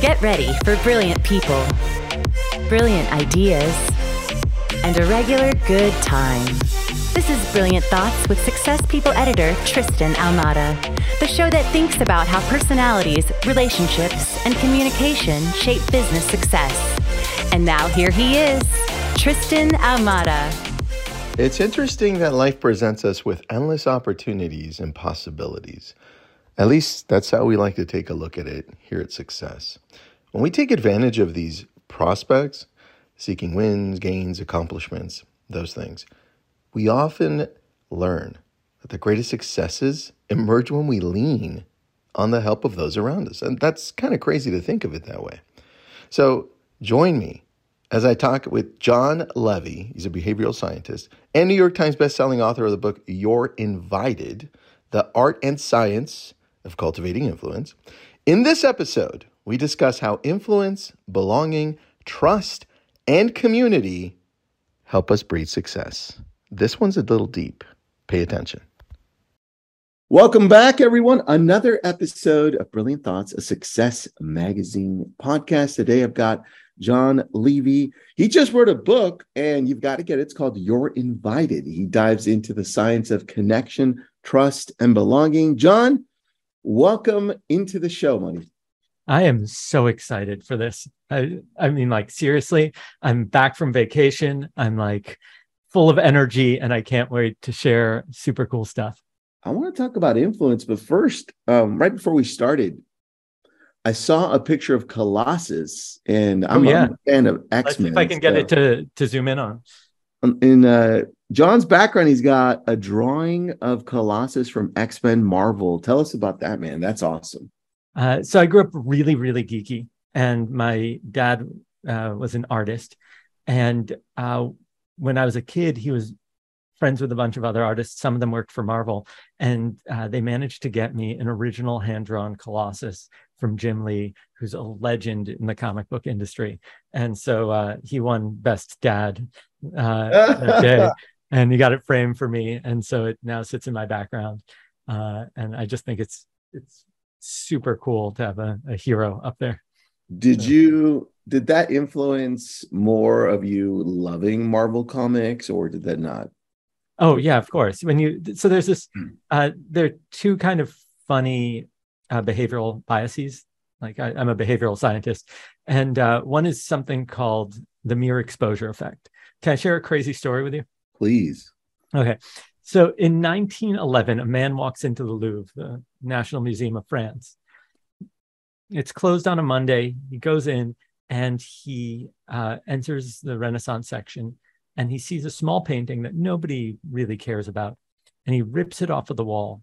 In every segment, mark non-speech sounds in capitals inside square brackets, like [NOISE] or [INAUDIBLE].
Get ready for brilliant people, brilliant ideas, and a regular good time. This is Brilliant Thoughts with Success People editor Tristan Ahumada, the show that thinks about how personalities, relationships, and communication shape business success. And now here he is, Tristan Ahumada. It's interesting that life presents us with endless opportunities and possibilities. At least that's how we like to take a look at it here at Success. When we take advantage of these prospects, seeking wins, gains, accomplishments, those things, we often learn that the greatest successes emerge when we lean on the help of those around us. And that's kind of crazy to think of it that way. So join me as I talk with Jon Levy. He's a behavioral scientist and New York Times bestselling author of the book You're Invited The Art and Science of Cultivating Influence. In this episode, we discuss how influence, belonging, trust, and community help us breed success. This one's a little deep. Pay attention. Welcome back, everyone. Another episode of Brilliant Thoughts, a Success Magazine podcast. Today I've got Jon Levy. He just wrote a book, and you've got to get it. It's called You're Invited. He dives into the science of connection, trust, and belonging. Jon, welcome into the show, money. I am so excited for this. I, I mean, like, seriously, I'm back from vacation. I'm like full of energy, and I can't wait to share super cool stuff. I want to talk about influence, but first, um, right before we started, I saw a picture of Colossus, and I'm, oh, yeah. a fan of X Men. If I can get so. it to to zoom in on. Um, in uh, Jon's background, he's got a drawing of Colossus from X Men Marvel. Tell us about that, man. That's awesome. Uh, so I grew up really, really geeky, and my dad uh, was an artist. And uh, when I was a kid, he was friends with a bunch of other artists. Some of them worked for Marvel, and uh, they managed to get me an original hand drawn Colossus from Jim Lee, who's a legend in the comic book industry. And so uh, he won Best Dad uh, [LAUGHS] that day, and he got it framed for me. And so it now sits in my background. Uh, and I just think it's it's super cool to have a, a hero up there. Did so. you did that influence more of you loving Marvel comics, or did that not? Oh yeah, of course. When you so there's this hmm. uh there are two kind of funny uh, behavioral biases. Like I, am a behavioral scientist, and uh, one is something called the mere exposure effect. Can I share a crazy story with you? Please. Okay. So in 1911, a man walks into the Louvre, the National Museum of France. It's closed on a Monday. He goes in and he uh, enters the Renaissance section and he sees a small painting that nobody really cares about. And he rips it off of the wall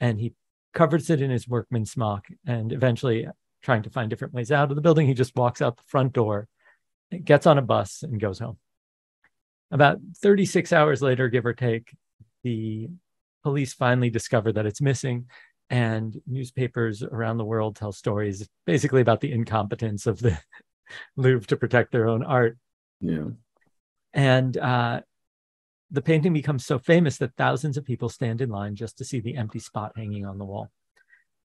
and he covers it in his workman's smock. And eventually, trying to find different ways out of the building, he just walks out the front door, gets on a bus, and goes home. About 36 hours later, give or take, the police finally discover that it's missing. And newspapers around the world tell stories basically about the incompetence of the [LAUGHS] Louvre to protect their own art. Yeah. And uh, the painting becomes so famous that thousands of people stand in line just to see the empty spot hanging on the wall.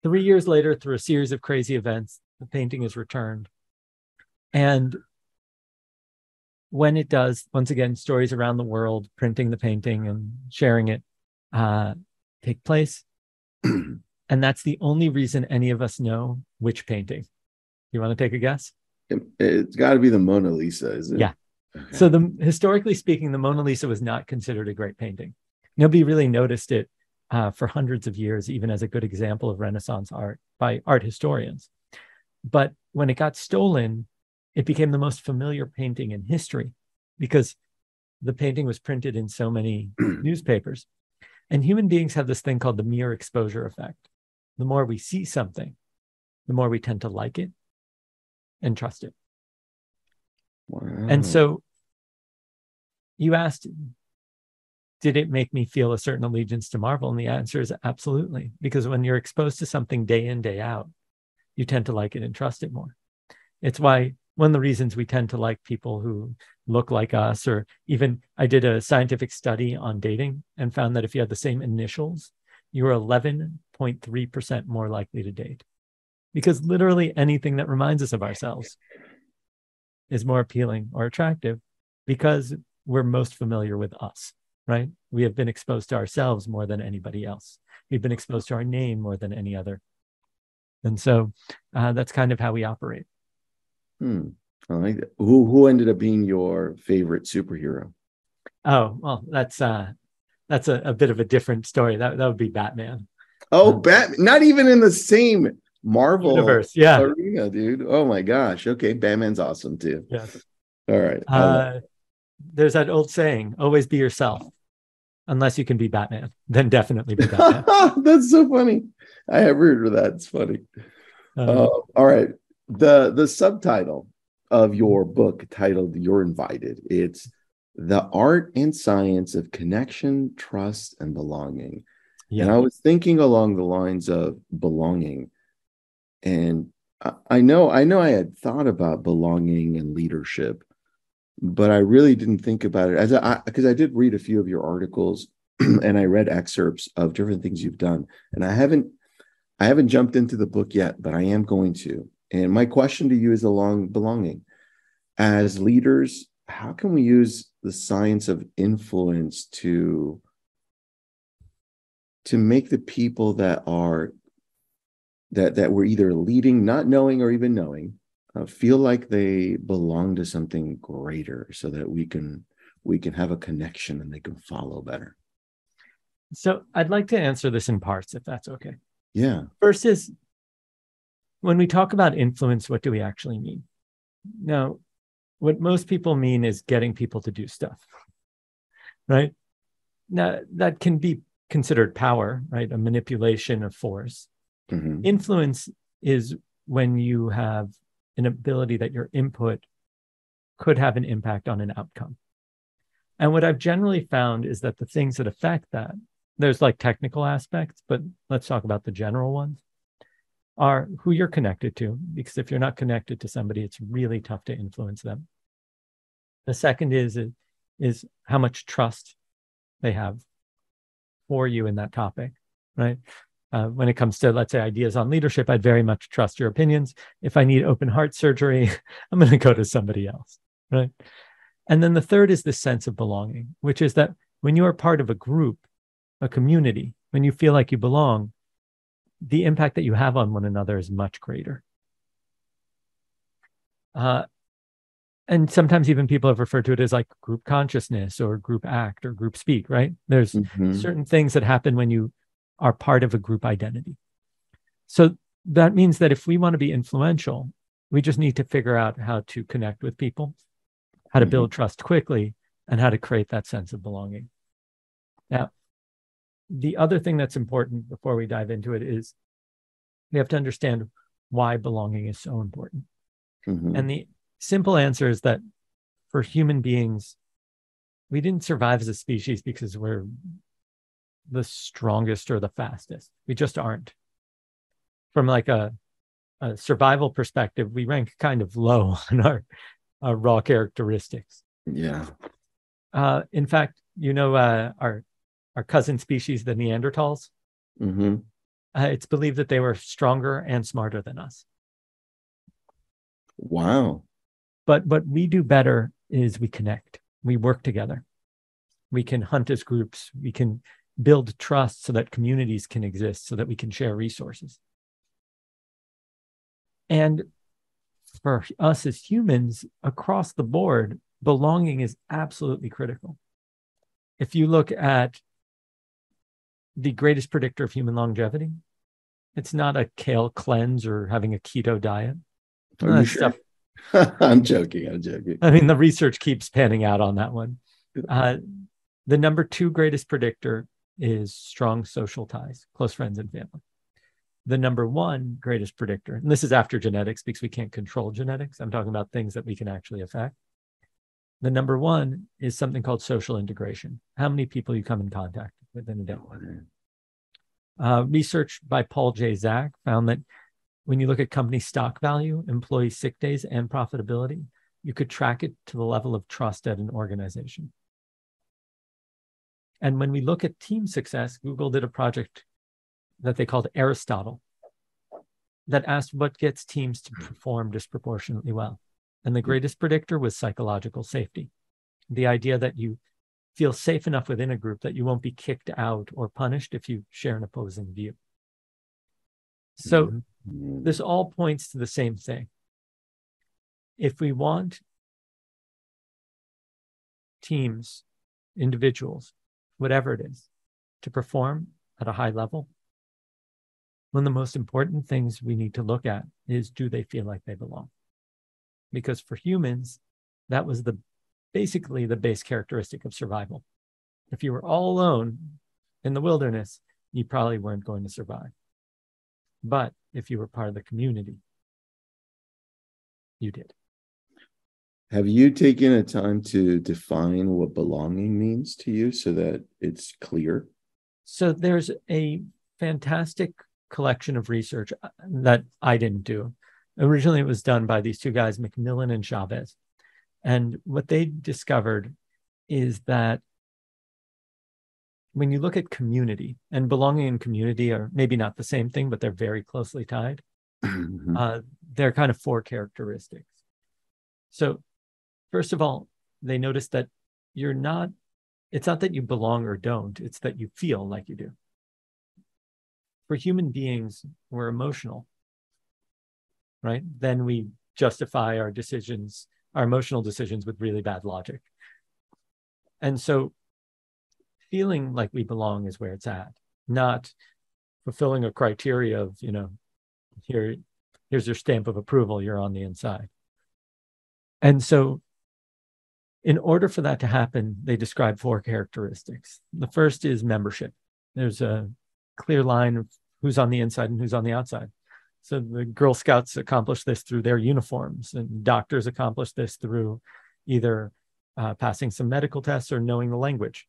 Three years later, through a series of crazy events, the painting is returned. And when it does, once again, stories around the world, printing the painting and sharing it uh, take place. [CLEARS THROAT] and that's the only reason any of us know which painting. You want to take a guess? It's got to be the Mona Lisa, is it? Yeah. Okay. So the historically speaking, the Mona Lisa was not considered a great painting. Nobody really noticed it uh, for hundreds of years, even as a good example of Renaissance art by art historians. But when it got stolen, it became the most familiar painting in history because the painting was printed in so many [CLEARS THROAT] newspapers. And human beings have this thing called the mere exposure effect. The more we see something, the more we tend to like it and trust it. Wow. And so you asked, did it make me feel a certain allegiance to Marvel? And the answer is absolutely. Because when you're exposed to something day in, day out, you tend to like it and trust it more. It's why one of the reasons we tend to like people who look like us, or even I did a scientific study on dating and found that if you had the same initials, you were 11.3% more likely to date. because literally anything that reminds us of ourselves is more appealing or attractive because we're most familiar with us, right? We have been exposed to ourselves more than anybody else. We've been exposed to our name more than any other. And so uh, that's kind of how we operate. Hmm. I like that. Who who ended up being your favorite superhero? Oh well, that's uh, that's a, a bit of a different story. That that would be Batman. Oh, Bat! Not even in the same Marvel universe, yeah, arena, dude. Oh my gosh. Okay, Batman's awesome too. Yeah. All right. Uh, there's that old saying: "Always be yourself." Unless you can be Batman, [LAUGHS] then definitely be Batman. [LAUGHS] That's so funny. I have heard of that. It's funny. Um, uh, all right. The the subtitle of your book titled You're Invited. It's the art and science of connection, trust, and belonging. Yeah. And I was thinking along the lines of belonging. And I know, I know I had thought about belonging and leadership, but I really didn't think about it as I because I did read a few of your articles [CLEARS THROAT] and I read excerpts of different things you've done. And I haven't I haven't jumped into the book yet, but I am going to. And my question to you is along belonging. As leaders, how can we use the science of influence to to make the people that are that that we're either leading not knowing or even knowing uh, feel like they belong to something greater so that we can we can have a connection and they can follow better? So i'd like to answer this in parts if that's okay. Yeah. First is when we talk about influence what do we actually mean? Now what most people mean is getting people to do stuff right? Now that can be considered power right? A manipulation of force. Mm-hmm. influence is when you have an ability that your input could have an impact on an outcome. And what i've generally found is that the things that affect that there's like technical aspects but let's talk about the general ones are who you're connected to, because if you're not connected to somebody, it's really tough to influence them. The second is is how much trust they have for you in that topic, right? Uh, when it comes to, let's say, ideas on leadership, I'd very much trust your opinions. If I need open heart surgery, [LAUGHS] I'm going to go to somebody else, right? And then the third is the sense of belonging, which is that when you are part of a group, a community, when you feel like you belong, the impact that you have on one another is much greater. Uh, and sometimes even people have referred to it as like group consciousness or group act or group speak, right? There's mm-hmm. certain things that happen when you are part of a group identity. So that means that if we want to be influential, we just need to figure out how to connect with people, how to mm-hmm. build trust quickly, and how to create that sense of belonging. Now, the other thing that's important before we dive into it is we have to understand why belonging is so important. Mm-hmm. And the simple answer is that for human beings, we didn't survive as a species because we're the strongest or the fastest. We just aren't. From like a, a survival perspective, we rank kind of low [LAUGHS] on our, our raw characteristics. Yeah. Uh, in fact, you know, uh, our our cousin species, the Neanderthals. Mm-hmm. Uh, it's believed that they were stronger and smarter than us. Wow. But what we do better is we connect, we work together. We can hunt as groups, we can build trust so that communities can exist, so that we can share resources. And for us as humans across the board, belonging is absolutely critical. If you look at the greatest predictor of human longevity. It's not a kale cleanse or having a keto diet. Sure? [LAUGHS] I'm joking. I'm joking. I mean, the research keeps panning out on that one. Uh, the number two greatest predictor is strong social ties, close friends and family. The number one greatest predictor, and this is after genetics because we can't control genetics. I'm talking about things that we can actually affect. The number one is something called social integration. How many people you come in contact within a day. Uh, research by Paul J. Zak found that when you look at company stock value, employee sick days, and profitability, you could track it to the level of trust at an organization. And when we look at team success, Google did a project that they called Aristotle. that asked what gets teams to perform disproportionately well. And the greatest predictor was psychological safety. The idea that you feel safe enough within a group that you won't be kicked out or punished if you share an opposing view. So mm-hmm. this all points to the same thing. If we want teams, individuals, whatever it is, to perform at a high level, one of the most important things we need to look at is do they feel like they belong? Because for humans, that was the basically the base characteristic of survival. If you were all alone in the wilderness, you probably weren't going to survive. But if you were part of the community, you did. Have you taken a time to define what belonging means to you so that it's clear? So there's a fantastic collection of research uh, that I didn't do. Originally, it was done by these two guys, McMillan and Chavis. And what they discovered is that when you look at community and belonging and community are maybe not the same thing, but they're very closely tied. [CLEARS THROAT] Mm-hmm. Uh, they're kind of four characteristics. So, first of all, they noticed that you're not, it's not that you belong or don't, it's that you feel like you do. For human beings, we're emotional, right? Then we justify our decisions, our emotional decisions with really bad logic. And so feeling like we belong is where it's at, not fulfilling a criteria of, you know, here, here's your stamp of approval, you're on the inside. And so, in order for that to happen, they describe four characteristics. The first is membership. There's a clear line of who's on the inside and who's on the outside. So the Girl Scouts accomplish this through their uniforms, and doctors accomplish this through either uh, passing some medical tests or knowing the language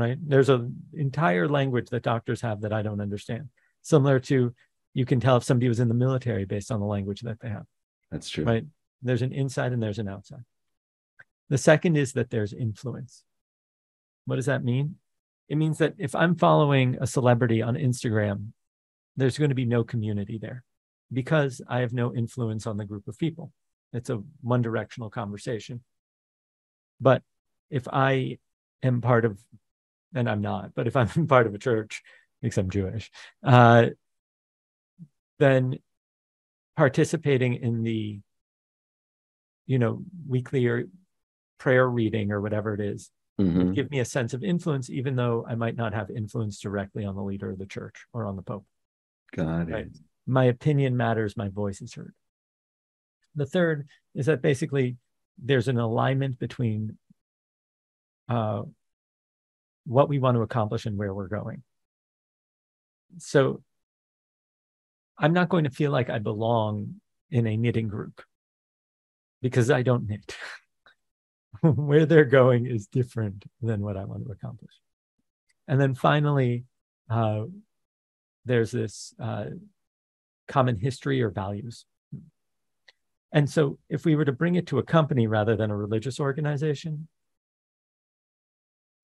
right? There's an entire language that doctors have that I don't understand. Similar to you can tell if somebody was in the military based on the language that they have. That's true. Right? There's an inside and there's an outside. The second is that there's influence. What does that mean? It means that if I'm following a celebrity on Instagram, there's going to be no community there because I have no influence on the group of people. It's a one directional conversation. But if I am part of and I'm not, but if I'm [LAUGHS] part of a church, because I'm Jewish, uh, then participating in the, you know, weekly or prayer reading or whatever it is, mm-hmm. give me a sense of influence, even though I might not have influence directly on the leader of the church or on the Pope. Got it. Right? My opinion matters, my voice is heard. The third is that basically there's an alignment between uh, what we want to accomplish and where we're going. So I'm not going to feel like I belong in a knitting group because I don't knit. [LAUGHS] where they're going is different than what I want to accomplish. And then finally, uh, there's this uh, common history or values. And so, if we were to bring it to a company rather than a religious organization,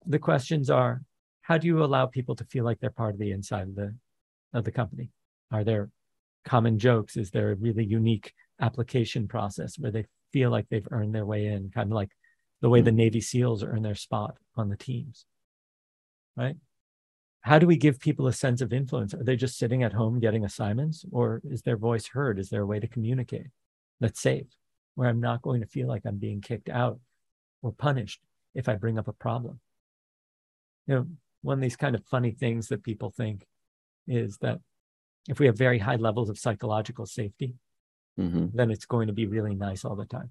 the questions are how do you allow people to feel like they're part of the inside of the of the company are there common jokes is there a really unique application process where they feel like they've earned their way in kind of like the way the hmm. navy seals earn their spot on the teams right how do we give people a sense of influence are they just sitting at home getting assignments or is their voice heard is there a way to communicate that's safe where i'm not going to feel like i'm being kicked out or punished if i bring up a problem you know, one of these kind of funny things that people think is that if we have very high levels of psychological safety, mm-hmm. then it's going to be really nice all the time.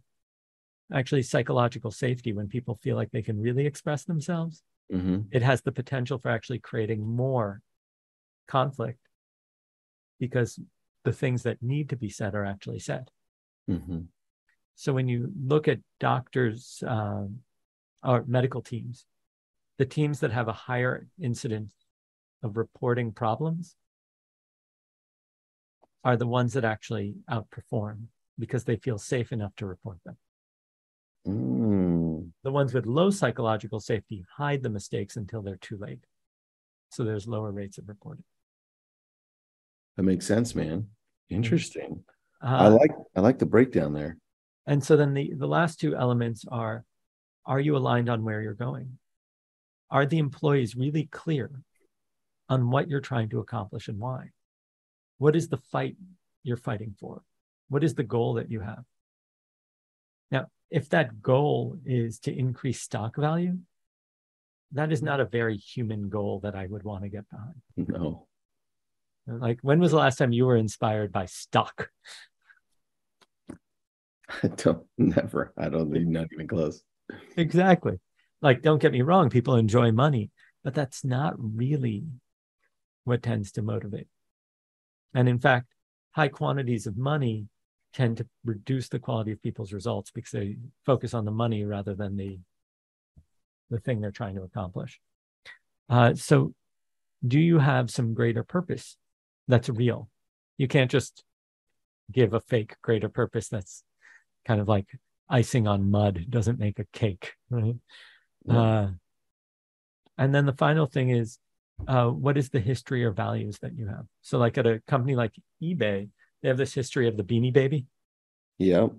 Actually, psychological safety, when people feel like they can really express themselves, mm-hmm. it has the potential for actually creating more conflict because the things that need to be said are actually said. Mm-hmm. So when you look at doctors uh, or medical teams, the teams that have a higher incidence of reporting problems are the ones that actually outperform because they feel safe enough to report them. Mm. The ones with low psychological safety hide the mistakes until they're too late. So there's lower rates of reporting. That makes sense, man. Interesting. Uh, I like I like the breakdown there. And so then the the last two elements are are you aligned on where you're going? Are the employees really clear on what you're trying to accomplish and why? What is the fight you're fighting for? What is the goal that you have? If that goal is to increase stock value, that is not a very human goal that I would want to get behind. No. Like, when was the last time you were inspired by stock? I [LAUGHS] don't, never. I don't think, not even close. Exactly. Like, don't get me wrong, people enjoy money, but that's not really what tends to motivate. And in fact, high quantities of money tend to reduce the quality of people's results because they focus on the money rather than the the thing they're trying to accomplish. Uh, so, do you have some greater purpose that's real? You can't just give a fake greater purpose that's kind of like icing on mud doesn't make a cake, right? Yeah. Uh, and then the final thing is, uh, what is the history or values that you have? So, like at a company like eBay, they have this history of the Beanie Baby. Yeah,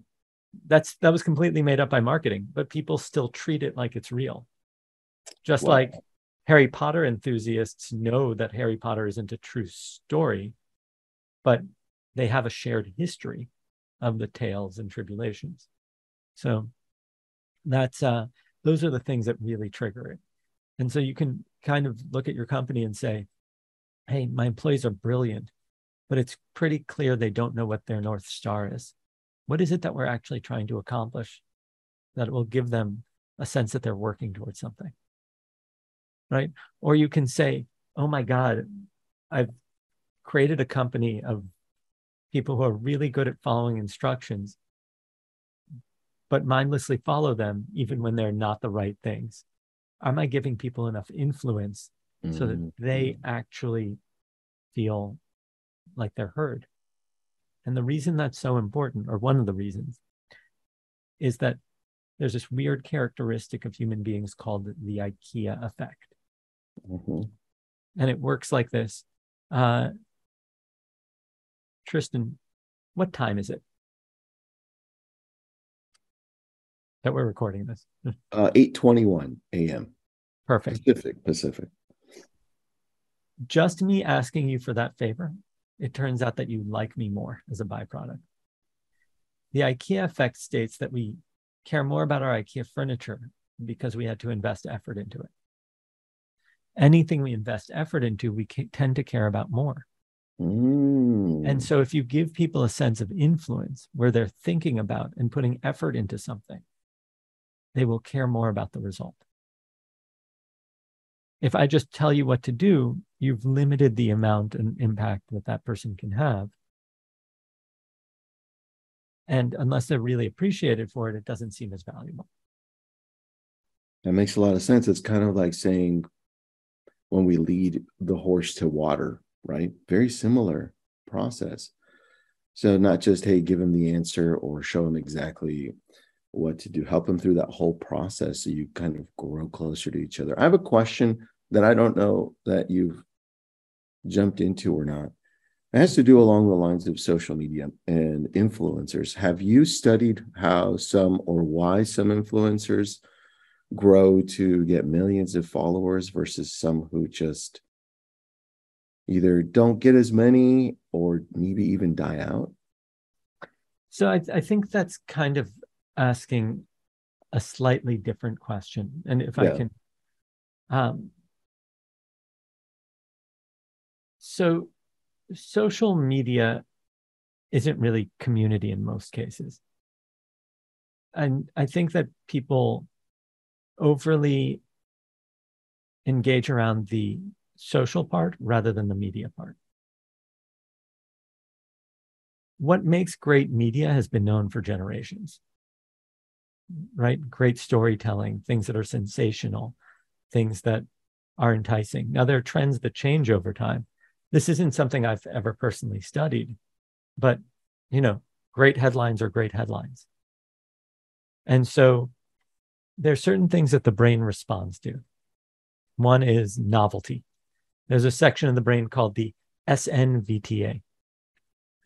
that's that was completely made up by marketing, but people still treat it like it's real. Just wow. like Harry Potter enthusiasts know that Harry Potter isn't a true story, but they have a shared history of the tales and tribulations. So that's uh those are the things that really trigger it. And so you can kind of look at your company and say, hey, my employees are brilliant, but it's pretty clear they don't know what their North Star is. What is it that we're actually trying to accomplish that will give them a sense that they're working towards something? Right. Or you can say, oh my God, I've created a company of people who are really good at following instructions, but mindlessly follow them even when they're not the right things. Am I giving people enough influence mm-hmm. so that mm-hmm. they actually feel like they're heard? And the reason that's so important, or one of the reasons, is that there's this weird characteristic of human beings called the IKEA effect. Mm-hmm. And it works like this. Uh, Tristan, what time is it that we're recording this? Uh, 8:21 a.m. Perfect. Pacific. Pacific. Just me asking you for that favor, it turns out that you like me more as a byproduct. The IKEA effect states that we care more about our IKEA furniture because we had to invest effort into it. Anything we invest effort into, we tend to care about more. Mm. And so, if you give people a sense of influence where they're thinking about and putting effort into something, they will care more about the result. If I just tell you what to do, you've limited the amount and impact that that person can have. And unless they're really appreciated for it, it doesn't seem as valuable. That makes a lot of sense. It's kind of like saying when we lead the horse to water, right? Very similar process. So, not just, hey, give them the answer or show them exactly what to do, help them through that whole process so you kind of grow closer to each other. I have a question that I don't know that you've jumped into or not. It has to do along the lines of social media and influencers. Have you studied how some or why some influencers grow to get millions of followers versus some who just either don't get as many or maybe even die out? So I, I think that's kind of asking a slightly different question. And if yeah. I can, um, so social media isn't really community in most cases. And I think that people overly engage around the social part rather than the media part. What makes great media has been known for generations, right? Great storytelling, things that are sensational, things that are enticing. Now, there are trends that change over time. This isn't something I've ever personally studied, but you know, great headlines are great headlines. And so there are certain things that the brain responds to. One is novelty. There's a section of the brain called the SNVTA.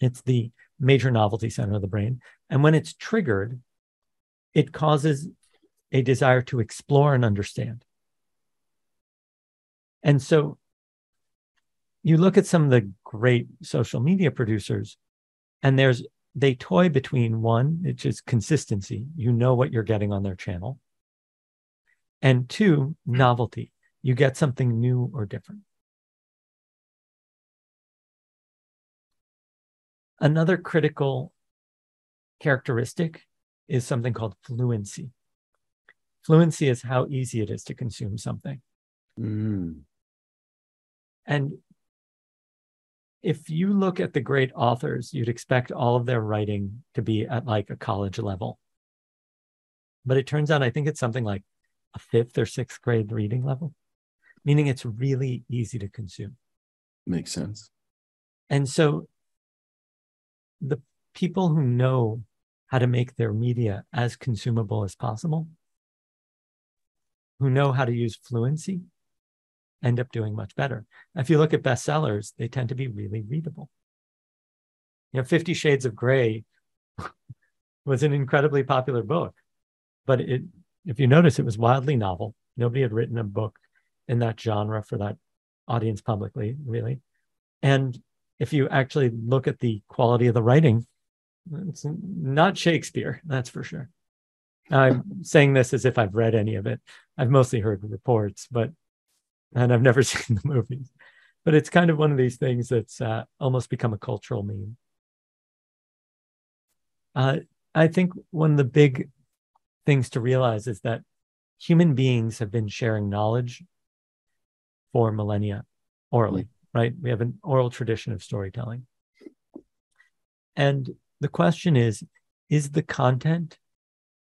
It's the major novelty center of the brain. And when it's triggered, it causes a desire to explore and understand. And so you look at some of the great social media producers, and there's they toy between one, which is consistency. You know what you're getting on their channel. And two, novelty. You get something new or different. Another critical characteristic is something called fluency. Fluency is how easy it is to consume something. Mm. And if you look at the great authors, you'd expect all of their writing to be at like a college level. But it turns out, I think it's something like a fifth or sixth grade reading level, meaning it's really easy to consume. Makes sense. And so the people who know how to make their media as consumable as possible, who know how to use fluency, end up doing much better. If you look at bestsellers, they tend to be really readable. You know, Fifty Shades of Grey [LAUGHS] was an incredibly popular book, but it, if you notice, it was wildly novel. Nobody had written a book in that genre for that audience publicly, really. And if you actually look at the quality of the writing, it's not Shakespeare, that's for sure. I'm saying this as if I've read any of it. I've mostly heard reports, but and I've never [LAUGHS] seen the movies. But it's kind of one of these things that's uh, almost become a cultural meme. Uh, I think one of the big things to realize is that human beings have been sharing knowledge for millennia orally right? We have an oral tradition of storytelling. And the question is is the content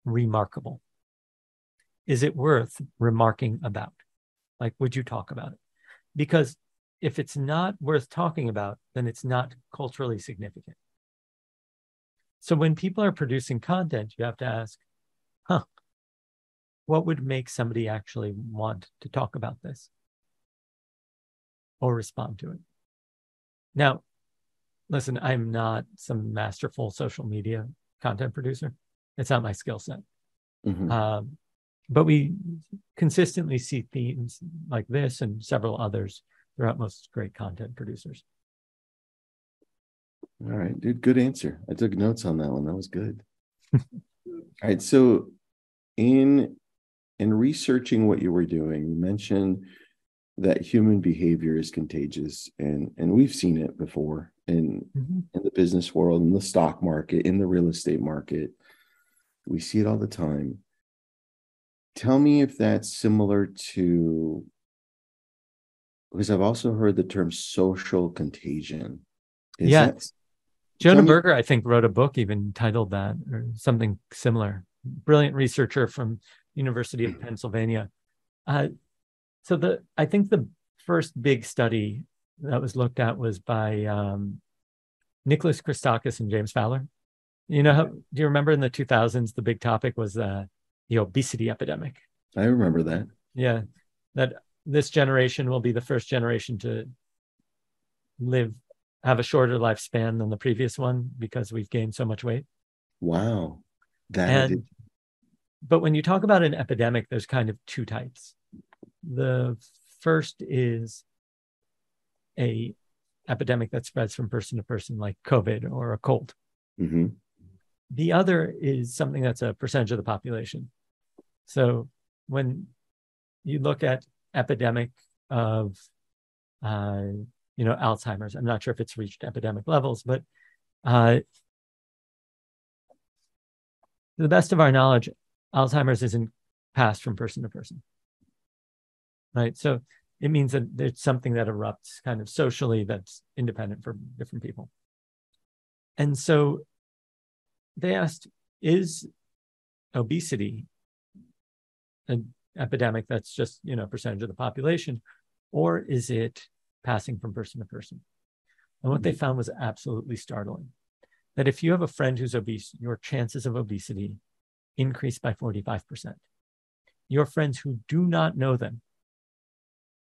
remarkable? Is it worth remarking about? Like, would you talk about it? Because if it's not worth talking about, then it's not culturally significant. So when people are producing content, you have to ask, huh, what would make somebody actually want to talk about this? or respond to it. Now, listen, I'm not some masterful social media content producer. It's not my skill set. Mm-hmm. Um, but we consistently see themes like this and several others throughout most great content producers. All right, dude, good answer. I took notes on that one. That was good. [LAUGHS] All right, so in in researching what you were doing, you mentioned that human behavior is contagious and and we've seen it before in mm-hmm. in the business world in the stock market in the real estate market we see it all the time tell me if that's similar to because i've also heard the term social contagion is yeah that, jonah berger i think wrote a book even titled that or something similar brilliant researcher from university of mm-hmm. pennsylvania uh, so the I think the first big study that was looked at was by um, Nicholas Christakis and James Fowler. You know, how, do you remember in the 2000s the big topic was uh, the obesity epidemic? I remember that. Yeah, that this generation will be the first generation to live have a shorter lifespan than the previous one because we've gained so much weight. Wow. That and, but when you talk about an epidemic, there's kind of two types. The first is a epidemic that spreads from person to person, like COVID or a cold. Mm-hmm. The other is something that's a percentage of the population. So when you look at epidemic of, uh, you know, Alzheimer's, I'm not sure if it's reached epidemic levels, but uh, to the best of our knowledge, Alzheimer's isn't passed from person to person right? So it means that there's something that erupts kind of socially that's independent for different people. And so they asked, is obesity an epidemic that's just, you know, a percentage of the population, or is it passing from person to person? And what they mm-hmm. found was absolutely startling that if you have a friend who's obese, your chances of obesity increase by 45%. Your friends who do not know them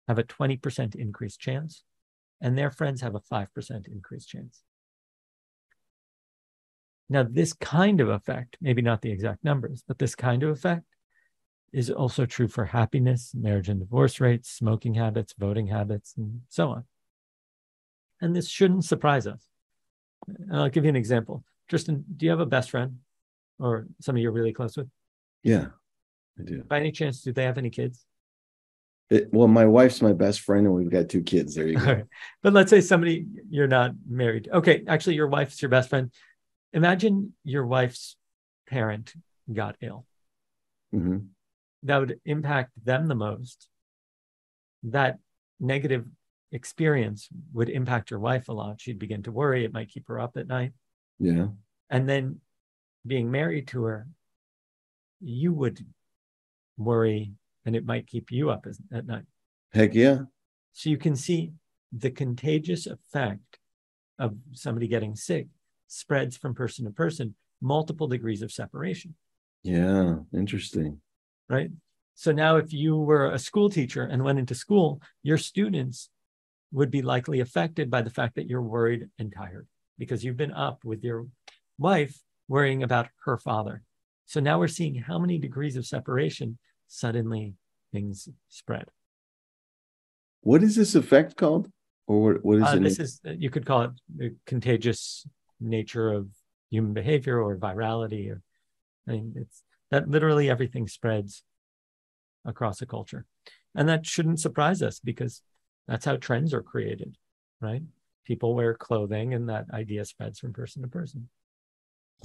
have a 20% increased chance, and their friends have a 5% increased chance. Now, this kind of effect, maybe not the exact numbers, but this kind of effect is also true for happiness, marriage and divorce rates, smoking habits, voting habits, and so on. And this shouldn't surprise us. And I'll give you an example. Tristan, do you have a best friend or somebody you're really close with? Yeah, I do. By any chance, do they have any kids? It, well, my wife's my best friend, and we've got two kids. There you go. [LAUGHS] But let's say somebody you're not married. Okay, actually, your wife's your best friend. Imagine your wife's parent got ill. hmm That would impact them the most. That negative experience would impact your wife a lot. She'd begin to worry. It might keep her up at night. Yeah. And then being married to her, you would worry and it might keep you up at night. Heck yeah. So you can see the contagious effect of somebody getting sick spreads from person to person, multiple degrees of separation, Yeah. Interesting. Right? So now, if you were a school teacher and went into school, your students would be likely affected by the fact that you're worried and tired because you've been up with your wife worrying about her father. So now we're seeing how many degrees of separation suddenly things spread. What is this effect called? Or what, what is Uh, it? this is you could call it the contagious nature of human behavior or virality or I mean it's that literally everything spreads across a culture. And that shouldn't surprise us because that's how trends are created, right? People wear clothing and that idea spreads from person to person.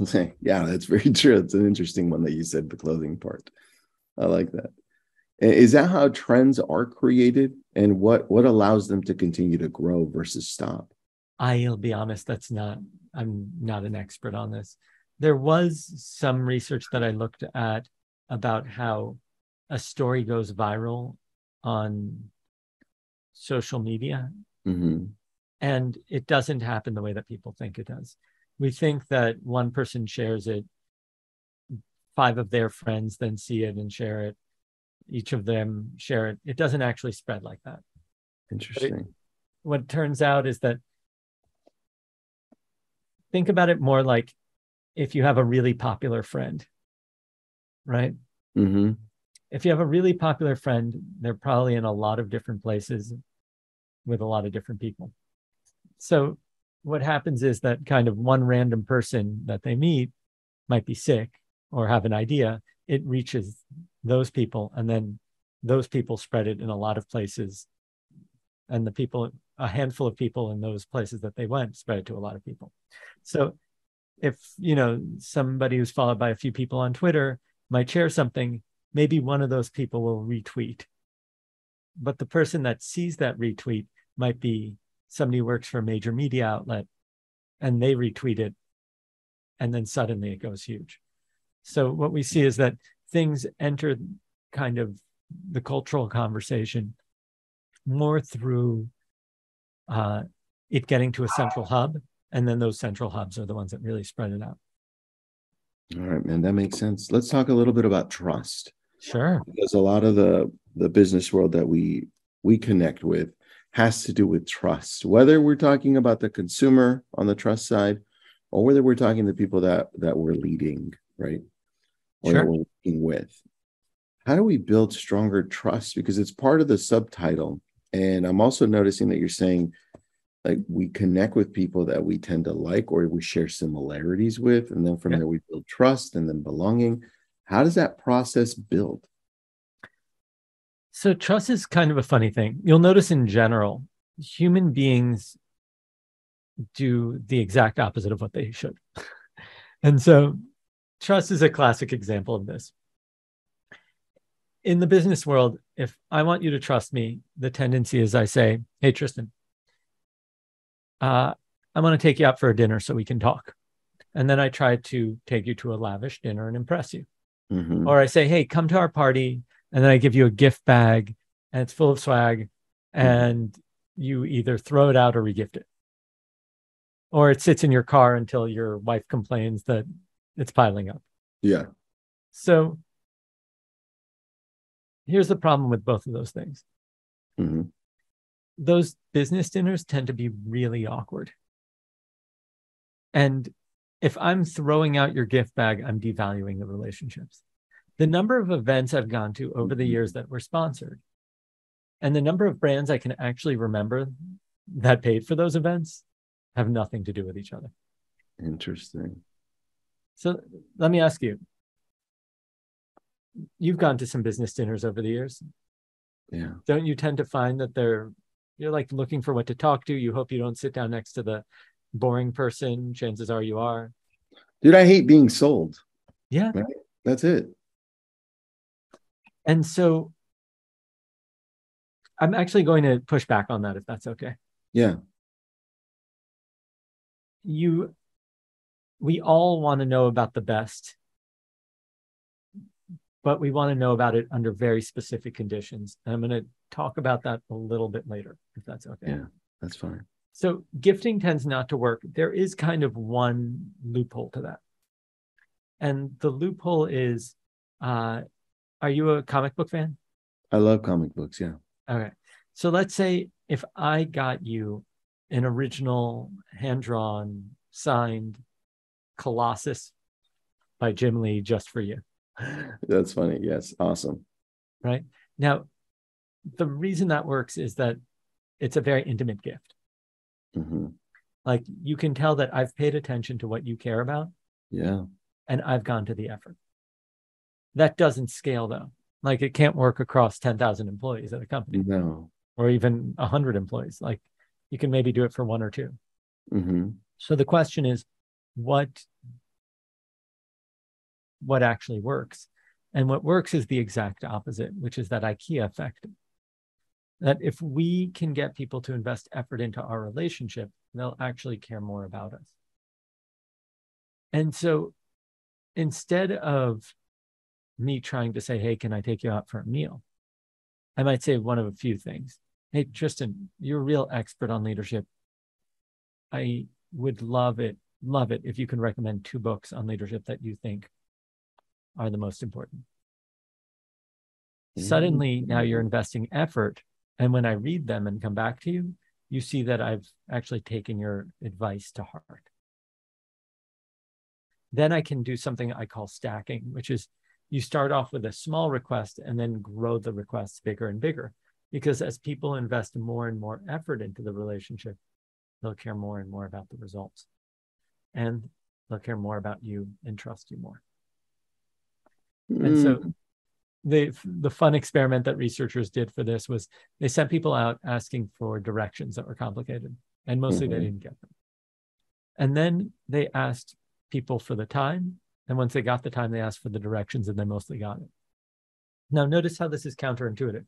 Okay. [LAUGHS] Yeah, that's very [LAUGHS] true. It's an interesting one that you said the clothing part. I like that. Is that how trends are created, and what what allows them to continue to grow versus stop? I'll be honest, that's not, I'm not an expert on this. There was some research that I looked at about how a story goes viral on social media, hmm and it doesn't happen the way that people think it does. We think that one person shares it, five of their friends then see it and share it, each of them share it. It doesn't actually spread like that. Interesting. what turns out is that think about it more like if you have a really popular friend, right? hmm If you have a really popular friend, they're probably in a lot of different places with a lot of different people. So, what happens is that kind of one random person that they meet might be sick or have an idea, it reaches those people, and then those people spread it in a lot of places. And the people, a handful of people in those places that they went, spread it to a lot of people. So, if you know somebody who's followed by a few people on Twitter might share something, maybe one of those people will retweet. But the person that sees that retweet might be somebody who works for a major media outlet and they retweet it. And then suddenly it goes huge. So what we see is that things enter kind of the cultural conversation more through uh, it getting to a central hub. And then those central hubs are the ones that really spread it out. All right, man, that makes sense. Let's talk a little bit about trust. Sure. because a lot of the the business world that we we connect with has to do with trust whether we're talking about the consumer on the trust side or whether we're talking to people that that we're leading right or that Sure. we're working with how do we build stronger trust because it's part of the subtitle and i'm also noticing that you're saying like we connect with people that we tend to like or we share similarities with and then from Yeah. there we build trust and then belonging how does that process build So trust is kind of a funny thing. You'll notice in general, human beings do the exact opposite of what they should. [LAUGHS] and so trust is a classic example of this. In the business world, if I want you to trust me, the tendency is I say, Hey, Tristan, uh, I want to take you out for a dinner so we can talk. And then I try to take you to a lavish dinner and impress you Mhm. or I say, "Hey, come to our party," and then I give you a gift bag, and it's full of swag, and you either throw it out or regift it, or it sits in your car until your wife complains that it's piling up. yeah So here's the problem with both of those things: Mhm. Those business dinners tend to be really awkward, and if I'm throwing out your gift bag, I'm devaluing the relationships. The number of events I've gone to over the mm-hmm. years that were sponsored and the number of brands I can actually remember that paid for those events have nothing to do with each other. Interesting. So let me ask you you've gone to some business dinners over the years. Yeah. Don't you tend to find that they're you're like looking for what to talk to? You hope you don't sit down next to the boring person. Chances are you are. Dude, I hate being sold. Yeah. Right? That's it. And so I'm actually going to push back on that if that's okay. Yeah. You we all want to know about the best but we want to know about it under very specific conditions. And I'm going to talk about that a little bit later, if that's okay. Yeah, that's fine. So gifting tends not to work. There is kind of one loophole to that. And the loophole is uh, are you a comic book fan? I love comic books. Yeah. Okay. So let's say if I got you an original hand drawn, signed Colossus by Jim Lee just for you. That's funny. Yes. Awesome. Right. Now, the reason that works is that it's a very intimate gift. Mm-hmm. Like you can tell that I've paid attention to what you care about. Yeah. And I've gone to the effort. That doesn't scale though. Like it can't work across 10,000 employees at a company. No. Or even 100 employees. Like you can maybe do it for one or 2 mm-hmm. So the question is, what what actually works. And what works is the exact opposite, which is that IKEA effect. That if we can get people to invest effort into our relationship, they'll actually care more about us. And so instead of me trying to say, hey, can I take you out for a meal? I might say one of a few things. Hey, Tristan, you're a real expert on leadership. I would love it, love it if you can recommend two books on leadership that you think are the most important. Mm-hmm. Suddenly, now you're investing effort. And when I read them and come back to you, you see that I've actually taken your advice to heart. Then I can do something I call stacking, which is you start off with a small request and then grow the requests bigger and bigger. Because as people invest more and more effort into the relationship, they'll care more and more about the results. And they'll care more about you and trust you more. And so mm. The the fun experiment that researchers did for this was they sent people out asking for directions that were complicated, and mostly mm-hmm. they didn't get them. And then they asked people for the time, and once they got the time, they asked for the directions, and they mostly got it. Now, notice how this is counterintuitive.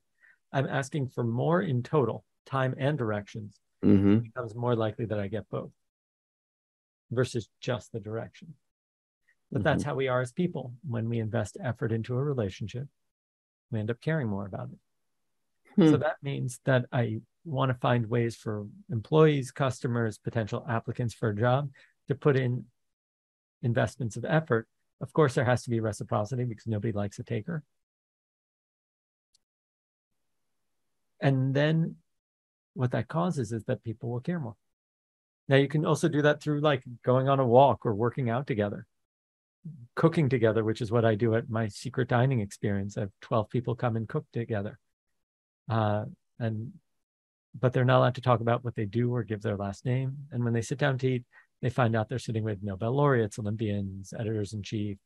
I'm asking for more in total, time and directions. Mm-hmm. It becomes more likely that I get both versus just the direction. But mm-hmm. that's how we are as people. When we invest effort into a relationship, we end up caring more about it. Hmm. So that means that I want to find ways for employees, customers, potential applicants for a job to put in investments of effort. Of course, there has to be reciprocity because nobody likes a taker. And then what that causes is that people will care more. Now, you can also do that through like going on a walk or working out together cooking together, which is what I do at my secret dining experience. I have 12 people come and cook together. Uh, and but they're not allowed to talk about what they do or give their last name. And when they sit down to eat, they find out they're sitting with Nobel laureates, Olympians, editors in chief,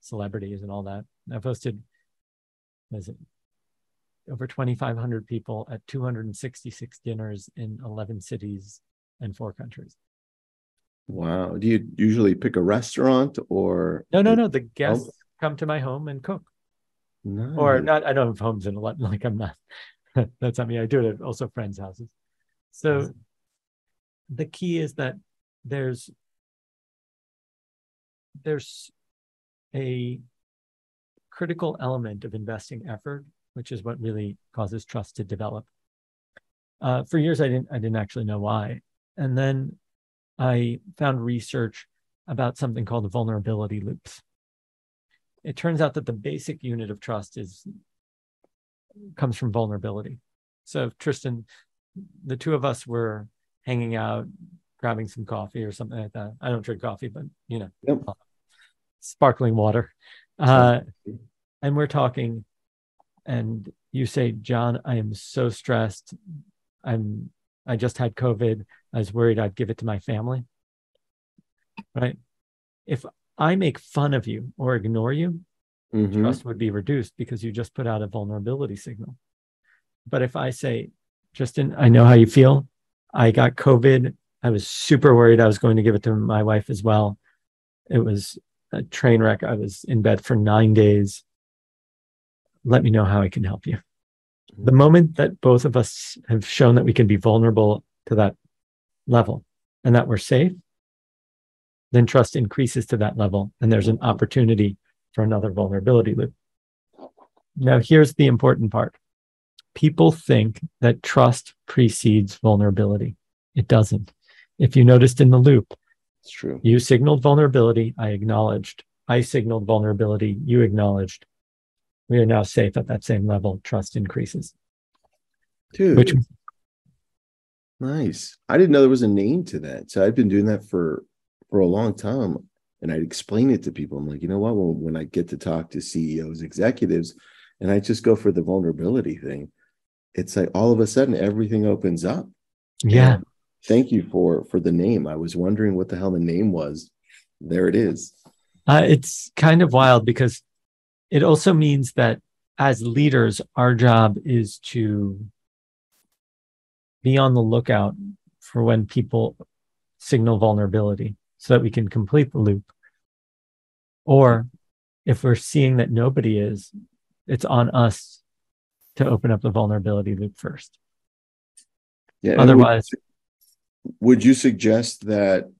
celebrities, and all that. I've hosted is it, over 2,500 people at 266 dinners in 11 cities and four countries. Wow. Do you usually pick a restaurant or no, no, no. The guests come to my home and cook. Nice. Or not, I don't have homes in a lot, [LAUGHS] like I'm not, [LAUGHS] that's not me. I do it at also friends' houses. So nice. the key is that there's, there's a critical element of investing effort, which is what really causes trust to develop. Uh, for years, I didn't, I didn't actually know why. And then I found research about something called vulnerability loops. It turns out that the basic unit of trust is comes from vulnerability. So Tristan, the two of us were hanging out, grabbing some coffee or something like that. I don't drink coffee, but you know, Yep. sparkling water. [LAUGHS] Uh, and we're talking, and you say, Jon, I am so stressed. I'm, I just had COVID. I was worried I'd give it to my family. Right. If I make fun of you or ignore you, Mhm. trust would be reduced because you just put out a vulnerability signal. But if I say, Tristan, I know how you feel. I got COVID. I was super worried I was going to give it to my wife as well. It was a train wreck. I was in bed for nine days. Let me know how I can help you. The moment that both of us have shown that we can be vulnerable to that level and that we're safe, then trust increases to that level. And there's an opportunity for another vulnerability loop. Now, here's the important part people think that trust precedes vulnerability. It doesn't. If you noticed in the loop, It's true. you signaled vulnerability, I acknowledged. I signaled vulnerability, you acknowledged. We are now safe at that same level. Trust increases. Dude, Which nice. I didn't know there was a name to that. So I've been doing that for for a long time. And I'd explain it to people. I'm like, you know what? When, when I get to talk to CEOs, executives, and I just go for the vulnerability thing, it's like all of a sudden everything opens up. yeah, Thank you for for the name. I was wondering what the hell the name was. There it is. Uh, it's kind of wild because it also means that as leaders, our job is to be on the lookout for when people signal vulnerability so that we can complete the loop. Or if we're seeing that nobody is, it's on us to open up the vulnerability loop first. Yeah. and would- Otherwise, would you suggest that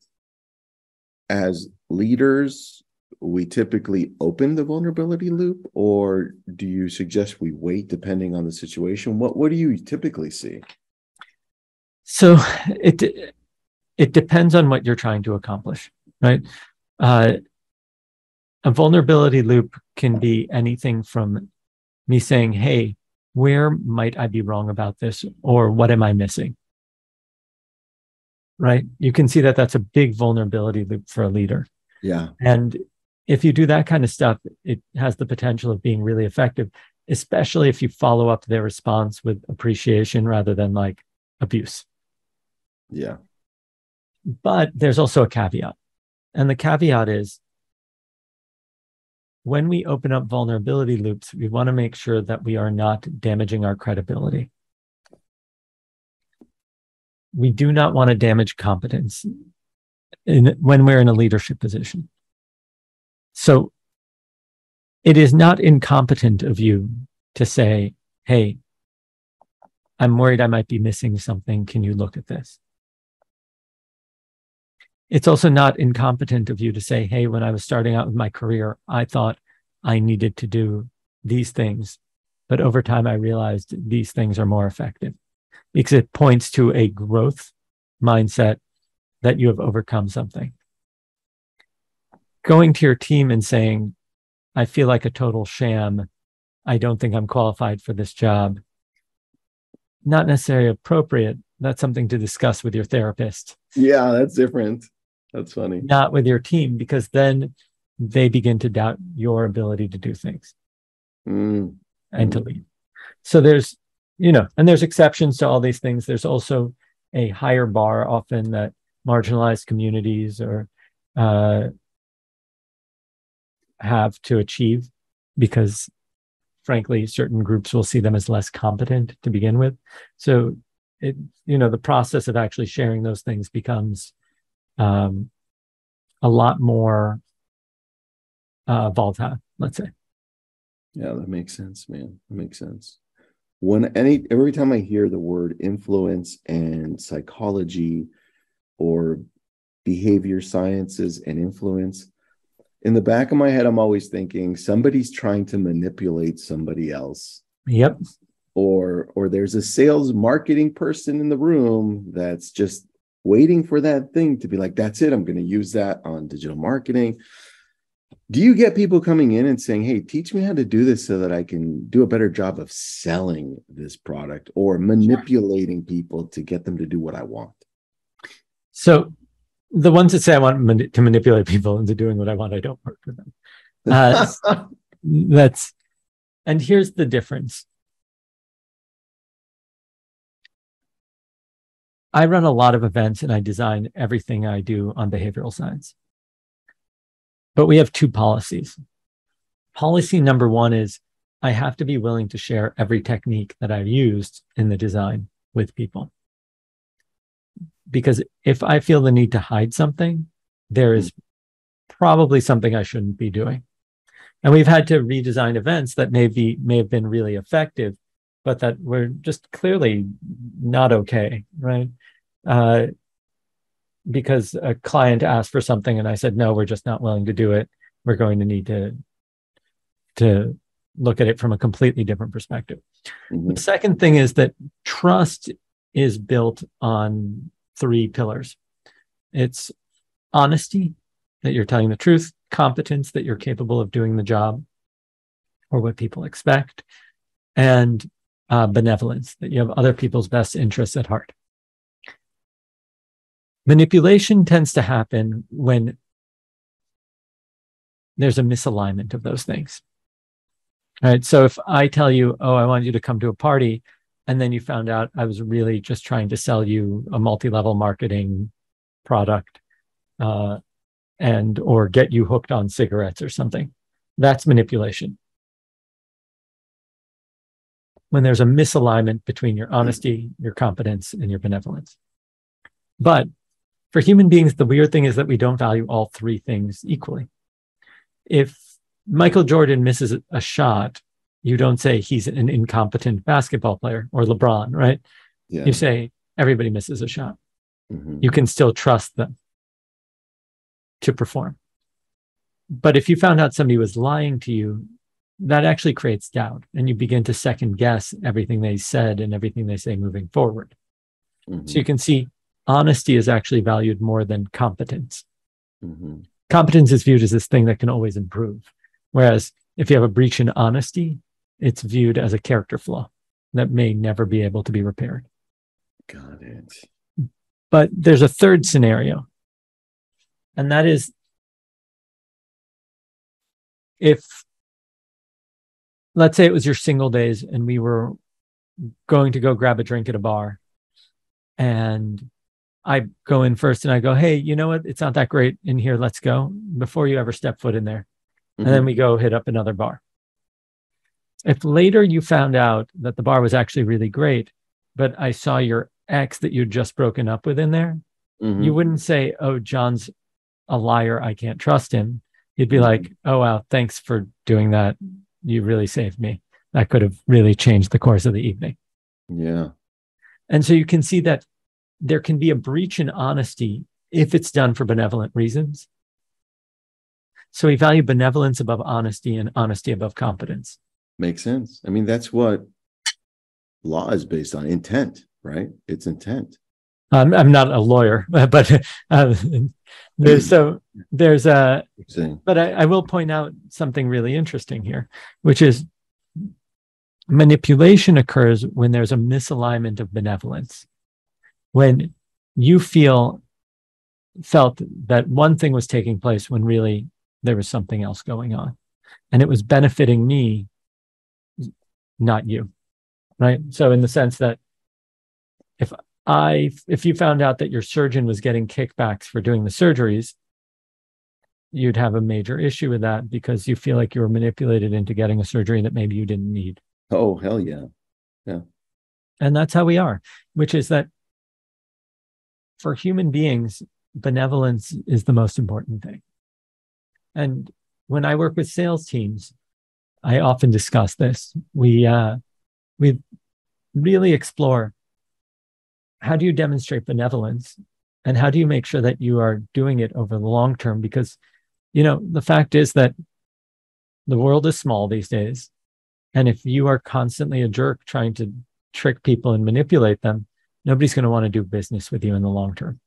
as leaders we typically open the vulnerability loop or do you suggest we wait depending on the situation what what do you typically see So it it depends on what you're trying to accomplish, right? Uh, a vulnerability loop can be anything from me saying, "Hey, where might I be wrong about this?" or "What am I missing?" Right? You can see that that's a big vulnerability loop for a leader. yeah And if you do that kind of stuff, it has the potential of being really effective, especially if you follow up their response with appreciation rather than like abuse. yeah But there's also a caveat. And the caveat is when we open up vulnerability loops, we want to make sure that we are not damaging our credibility. We do not want to damage competence in, when we're in a leadership position. So it is not incompetent of you to say, Hey, I'm worried I might be missing something. Can you look at this? It's also not incompetent of you to say, Hey, when I was starting out with my career, I thought I needed to do these things. But over time, I realized these things are more effective because it points to a growth mindset that you have overcome something. Going to your team and saying, I feel like a total sham. I don't think I'm qualified for this job. Not necessarily appropriate. That's something to discuss with your therapist, yeah that's different that's funny not with your team, because then they begin to doubt your ability to do things Mm, and to lead. So there's, you know, and there's exceptions to all these things. There's also a higher bar often that marginalized communities or uh, have to achieve because frankly certain groups will see them as less competent to begin with. So it you know the process of actually sharing those things becomes um, a lot more uh, volatile let's say. Yeah that makes sense man. That makes sense. When any every time i hear the word influence and psychology or behavior sciences and influence in the back of my head i'm always thinking somebody's trying to manipulate somebody else. Yep. Or or there's a sales marketing person in the room that's just waiting for that thing to be like that's it i'm going to use that on digital marketing. Do you get people coming in and saying hey teach me how to do this so that i can do a better job of selling this product or manipulating people to get them to do what i want? So the ones that say I want mani- to manipulate people into doing what I want, I don't work with them. [LAUGHS] Uh, that's and here's the difference. I run a lot of events and I design everything I do on behavioral science. But we have two policies. Policy number one is I have to be willing to share every technique that I've used in the design with people. Because if I feel the need to hide something, there is probably something I shouldn't be doing. And we've had to redesign events that may be may have been really effective, but that were just clearly not okay, right? Uh, because a client asked for something and I said, no, we're just not willing to do it. We're going to need to to look at it from a completely different perspective. Mm-hmm. The second thing is that trust is built on three pillars. It's honesty, that you're telling the truth, competence, that you're capable of doing the job or what people expect, and uh, benevolence, that you have other people's best interests at heart. Manipulation tends to happen when there's a misalignment of those things. All right. So if I tell you, oh, I want you to come to a party, and then you found out I was really just trying to sell you a multi-level marketing product, uh, and or get you hooked on cigarettes or something, that's manipulation. When there's a misalignment between your honesty, your competence, and your benevolence. But for human beings, the weird thing is that we don't value all three things equally. If Michael Jordan misses a shot, you don't say he's an incompetent basketball player or LeBron, right? Yeah. You say everybody misses a shot. Mm-hmm. You can still trust them to perform. But if you found out somebody was lying to you, that actually creates doubt and you begin to second guess everything they said and everything they say moving forward. Mm-hmm. So you can see honesty is actually valued more than competence. Mm-hmm. Competence is viewed as this thing that can always improve. Whereas if you have a breach in honesty, it's viewed as a character flaw that may never be able to be repaired. Got it. But there's a third scenario, and that is if, let's say it was your single days and we were going to go grab a drink at a bar, and I go in first and I go, Hey, you know what? It's not that great in here. Let's go before you ever step foot in there mm-hmm. and then we go hit up another bar. If later you found out that the bar was actually really great, but I saw your ex that you'd just broken up with in there, mm-hmm. you wouldn't say, Oh, Jon's a liar. I can't trust him. You'd be mm-hmm. like, Oh, wow, thanks for doing that. You really saved me. That could have really changed the course of the evening. Yeah. And so you can see that there can be a breach in honesty if it's done for benevolent reasons. So we value benevolence above honesty and honesty above competence. Makes sense. I mean, that's what law is based on intent, right? It's intent. I'm, I'm not a lawyer, [LAUGHS] but uh, there's so there's a, but I, I will point out something really interesting here, which is manipulation occurs when there's a misalignment of benevolence. When you feel felt that one thing was taking place when really there was something else going on and it was benefiting me not you right? So in the sense that if i if you found out that your surgeon was getting kickbacks for doing the surgeries you'd have a major issue with that because you feel like you were manipulated into getting a surgery that maybe you didn't need. Oh hell yeah. Yeah. And that's how we are which is that for human beings benevolence is the most important thing. And when I work with sales teams, I often discuss this. We uh, we really explore how do you demonstrate benevolence and how do you make sure that you are doing it over the long term? Because you know the fact is that the world is small these days. And if you are constantly a jerk trying to trick people and manipulate them nobody's going to want to do business with you in the long term.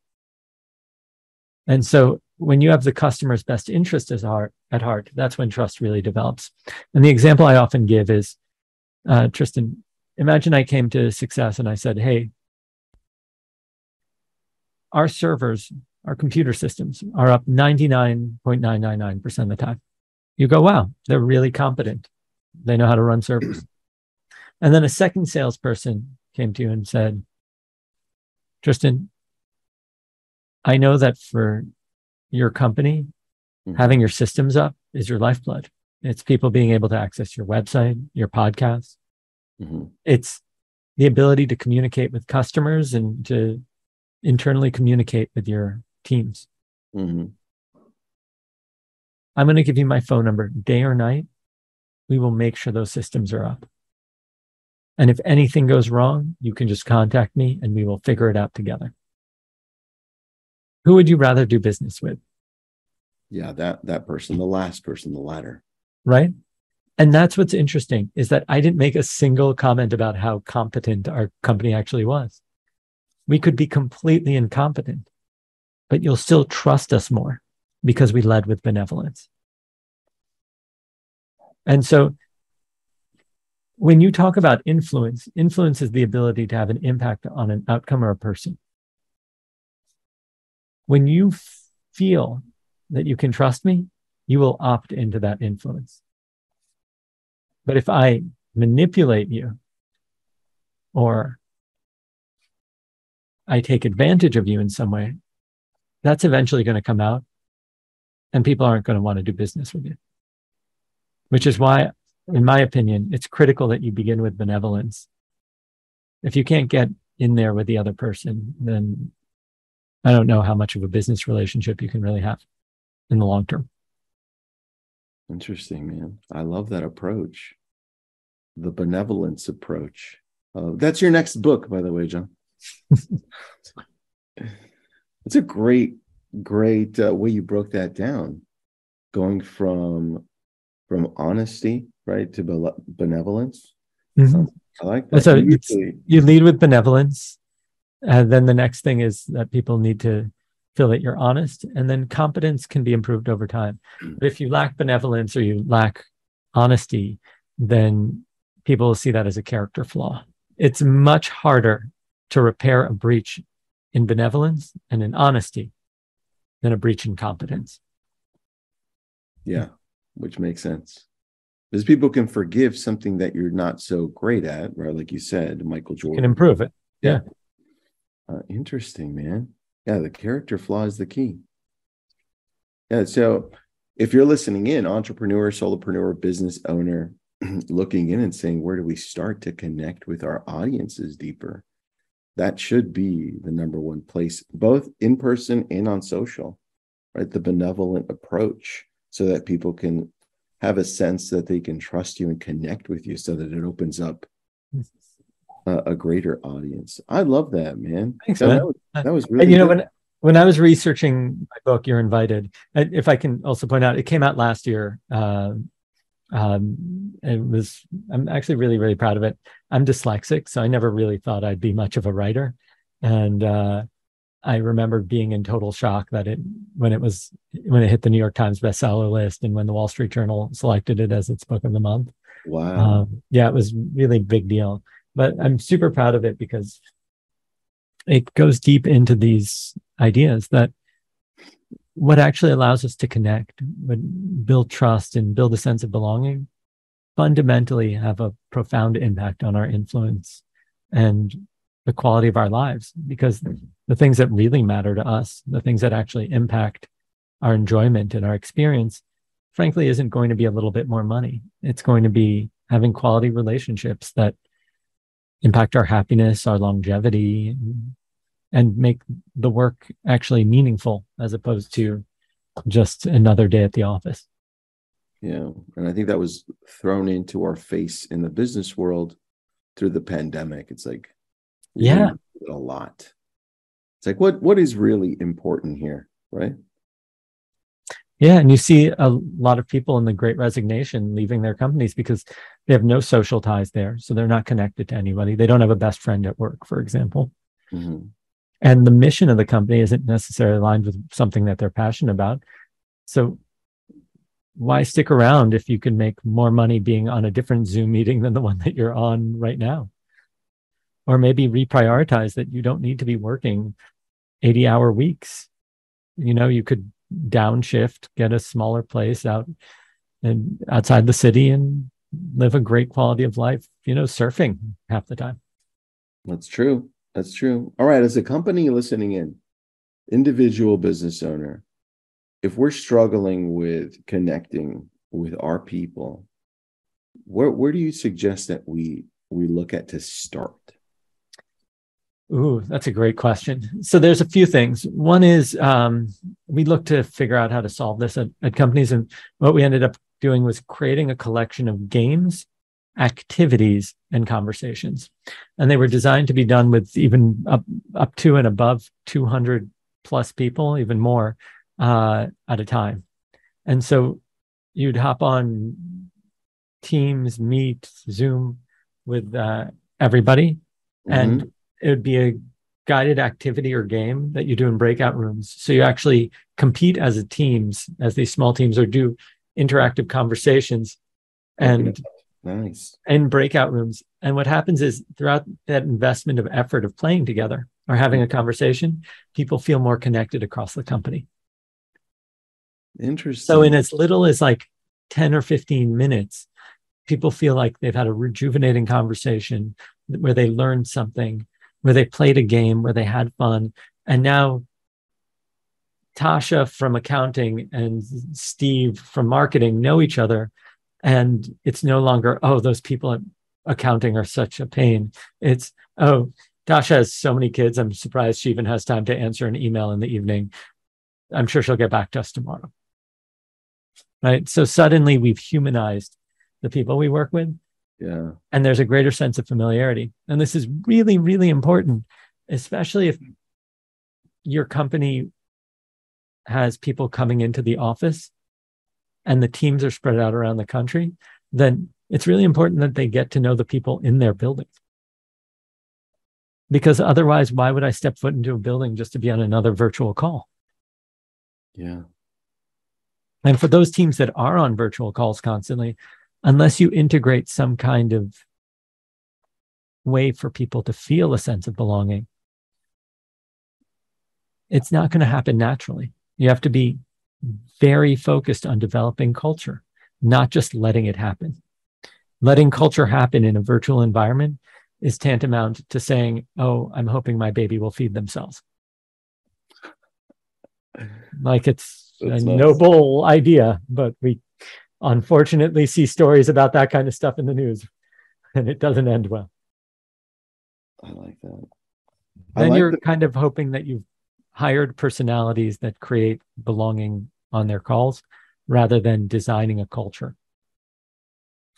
And so when you have the customer's best interest as heart, at heart, that's when trust really develops. And the example I often give is uh, Tristan, imagine I came to success and I said, Hey, our servers, our computer systems are up 99.999% of the time. You go, wow, they're really competent. They know how to run servers. And then a second salesperson came to you and said, Tristan, I know that for your company, mm-hmm. having your systems up is your lifeblood. It's people being able to access your website, your podcast. Mm-hmm. It's the ability to communicate with customers and to internally communicate with your teams. Mm-hmm. I'm going to give you my phone number day or night. We will make sure those systems are up. And if anything goes wrong, you can just contact me and we will figure it out together. Who would you rather do business with? Yeah, that that person, the last person, the latter. Right? And that's what's interesting is that I didn't make a single comment about how competent our company actually was. We could be completely incompetent, but you'll still trust us more because we led with benevolence. And so when you talk about influence, influence is the ability to have an impact on an outcome or a person. When you feel that you can trust me, you will opt into that influence. But if I manipulate you or I take advantage of you in some way, that's eventually going to come out and people aren't going to want to do business with you. Which is why, in my opinion, it's critical that you begin with benevolence. If you can't get in there with the other person, then I don't know how much of a business relationship you can really have in the long term. Interesting, man. I love that approach the benevolence approach. Uh, that's your next book, by the way, Jon. [LAUGHS] it's a great, great uh, way you broke that down, going from from honesty, right, to be- benevolence. Mm-hmm. I like that. So Usually, you lead with benevolence, and then the next thing is that people need to feel that you're honest, and then competence can be improved over time. Mm. But if you lack benevolence or you lack honesty, then people will see that as a character flaw. It's much harder to repair a breach in benevolence and in honesty than a breach in competence. Yeah, which makes sense. Because people can forgive something that you're not so great at, right? Like you said, Michael Jordan. You can improve it. Yeah. Uh, interesting, man. Yeah, the character flaw is the key. Yeah. So if you're listening in, entrepreneur, solopreneur, business owner, [CLEARS THROAT] looking in and saying, where do we start to connect with our audiences deeper? That should be the number one place, both in person and on social, right? The benevolent approach so that people can have a sense that they can trust you and connect with you so that it opens up a, a greater audience. I love that, man. Thanks, man. That, was, that was really, and, you know, when, when I was researching my book, You're Invited, if I can also point out, it came out last year. Uh, um, it was i'm actually really really proud of it i'm dyslexic so i never really thought i'd be much of a writer and uh, i remember being in total shock that it when it was when it hit the new york times bestseller list and when the wall street journal selected it as its book of the month wow um, yeah it was really big deal but i'm super proud of it because it goes deep into these ideas that what actually allows us to connect, would build trust, and build a sense of belonging, fundamentally have a profound impact on our influence and the quality of our lives. Because the things that really matter to us, the things that actually impact our enjoyment and our experience, frankly, isn't going to be a little bit more money. It's going to be having quality relationships that impact our happiness, our longevity, and make the work actually meaningful as opposed to just another day at the office. Yeah. And I think that was thrown into our face in the business world through the pandemic. It's like, yeah, a lot. It's like, what, what is really important here? Right. Yeah. And you see a lot of people in the great resignation leaving their companies because they have no social ties there. So they're not connected to anybody. They don't have a best friend at work, for example. Mm-hmm and the mission of the company isn't necessarily aligned with something that they're passionate about so why stick around if you can make more money being on a different zoom meeting than the one that you're on right now or maybe reprioritize that you don't need to be working 80 hour weeks. You know, you could downshift, get a smaller place out and outside the city and live a great quality of life, you know, surfing half the time. That's true. That's true. All right. As a company listening in, individual business owner, if we're struggling with connecting with our people, where where do you suggest that we we look at to start? Ooh, that's a great question. So there's a few things. One is um, we looked to figure out how to solve this at, at companies, and what we ended up doing was creating a collection of games, activities, and conversations, and they were designed to be done with even up up to and above 200 plus people, even more uh, at a time. And so you'd hop on Teams, Meet, Zoom with uh, everybody, mm-hmm. and it would be a guided activity or game that you do in breakout rooms. So you actually compete as a teams, as these small teams, or do interactive conversations and nice in breakout rooms. And what happens is throughout that investment of effort of playing together or having a conversation, people feel more connected across the company. Interesting. So in as little as like 10 or 15 minutes, people feel like they've had a rejuvenating conversation where they learned something where they played a game, where they had fun. And now Tasha from accounting and Steve from marketing know each other. And it's no longer, oh, those people at accounting are such a pain. It's, oh, Tasha has so many kids. I'm surprised she even has time to answer an email in the evening. I'm sure she'll get back to us tomorrow. Right. So suddenly we've humanized the people we work with yeah. And there's a greater sense of familiarity. And this is really, really important, especially if your company has people coming into the office and the teams are spread out around the country, then it's really important that they get to know the people in their buildings. Because otherwise, why would I step foot into a building just to be on another virtual call? Yeah. And for those teams that are on virtual calls constantly, unless you integrate some kind of way for people to feel a sense of belonging, it's not going to happen naturally. You have to be very focused on developing culture, not just letting it happen. Letting culture happen in a virtual environment is tantamount to saying, Oh, I'm hoping my baby will feed themselves. Like it's That's a nice. noble idea, but we unfortunately see stories about that kind of stuff in the news [LAUGHS] and it doesn't end well. I like that. then like you're the- kind of hoping that you've hired personalities that create belonging on their calls rather than designing a culture.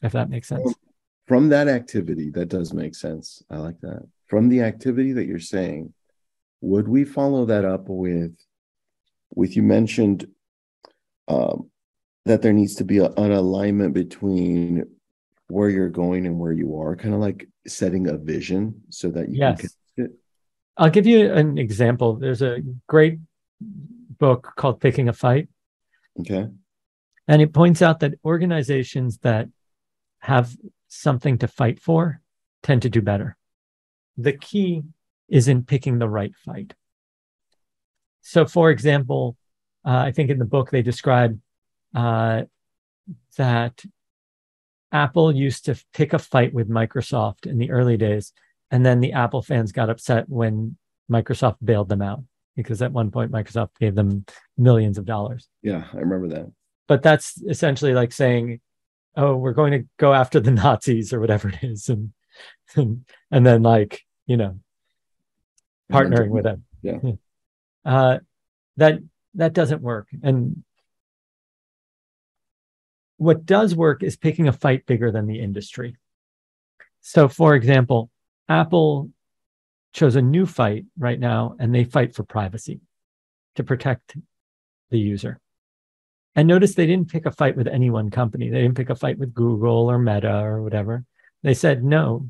If that makes sense. From that activity, that does make sense. I like that. From the activity that you're saying, would we follow that up with with you mentioned um, that there needs to be a, an alignment between where you're going and where you are, kind of like setting a vision so that you yes. can. I'll give you an example. There's a great book called Picking a Fight. Okay. And it points out that organizations that have something to fight for tend to do better. The key is in picking the right fight. So, for example, uh, I think in the book they describe uh, that Apple used to pick a fight with Microsoft in the early days. And then the Apple fans got upset when Microsoft bailed them out because at one point Microsoft gave them millions of dollars. Yeah, I remember that. But that's essentially like saying, oh, we're going to go after the Nazis or whatever it is. And, and, and then, like, you know, partnering with them. Yeah. [LAUGHS] Uh, that that doesn't work. And what does work is picking a fight bigger than the industry. So, for example, Apple chose a new fight right now, and they fight for privacy to protect the user. And notice they didn't pick a fight with any one company. They didn't pick a fight with Google or Meta or whatever. They said, no,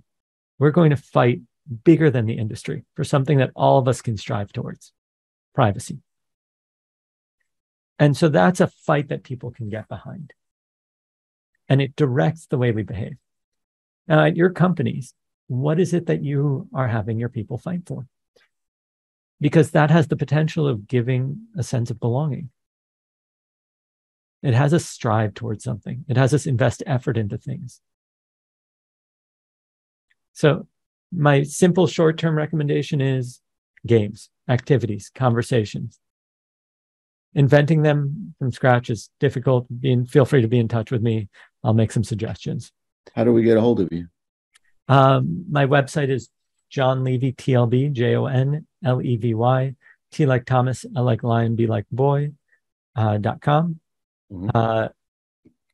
we're going to fight bigger than the industry for something that all of us can strive towards privacy. And so that's a fight that people can get behind and it directs the way we behave. Now, at your companies, what is it that you are having your people fight for? because that has the potential of giving a sense of belonging. It has us strive towards something, it has us invest effort into things. So, my simple short term recommendation is games, activities, conversations. Inventing them from scratch is difficult. Being, feel free to be in touch with me. I'll make some suggestions. How do we get a hold of you? Um, my website is Jon Levy TLB, J O N L E V Y, T like Thomas, L like lion, B like boy, uh, dot com. Mm-hmm. Uh,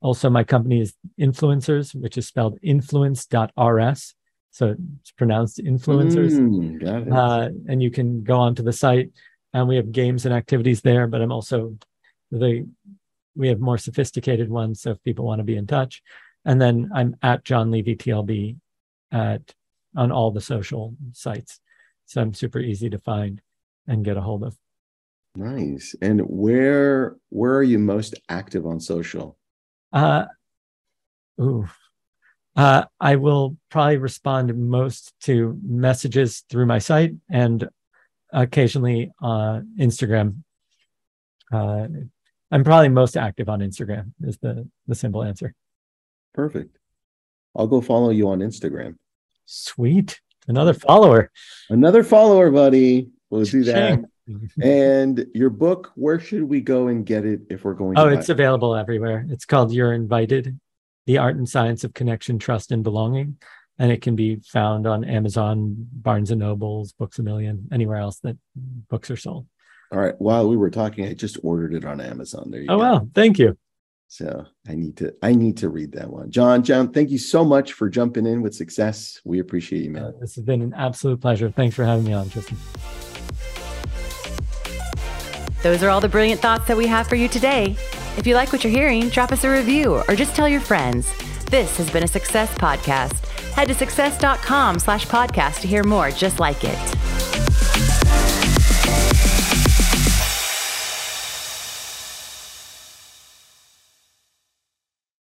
also, my company is Influencers, which is spelled influence.rs. So it's pronounced influencers. Mm, got it. Uh, and you can go onto the site and we have games and activities there, but I'm also the we have more sophisticated ones. So if people want to be in touch, and then I'm at Jon Levy TLB at on all the social sites. So I'm super easy to find and get a hold of. Nice. And where where are you most active on social? Uh ooh. Uh, I will probably respond most to messages through my site and occasionally uh, Instagram. Uh, I'm probably most active on Instagram. Is the the simple answer. Perfect. I'll go follow you on Instagram. Sweet. Another follower. Another follower, buddy. We'll do that. and your book, where should we go and get it if we're going Oh, it's available everywhere. It's called You're Invited The Art and Science of Connection, Trust, and Belonging. And it can be found on Amazon, Barnes and Nobles, Books a Million, anywhere else that books are sold. All right. While we were talking, I just ordered it on Amazon. There you oh, go. Oh wow. Thank you. So I need to I need to read that one. Jon, Jon, thank you so much for jumping in with success. We appreciate you, man. Uh, this has been an absolute pleasure. Thanks for having me on, Tristan. Those are all the brilliant thoughts that we have for you today. If you like what you're hearing, drop us a review or just tell your friends. This has been a Success Podcast. Head to success.com slash podcast to hear more just like it.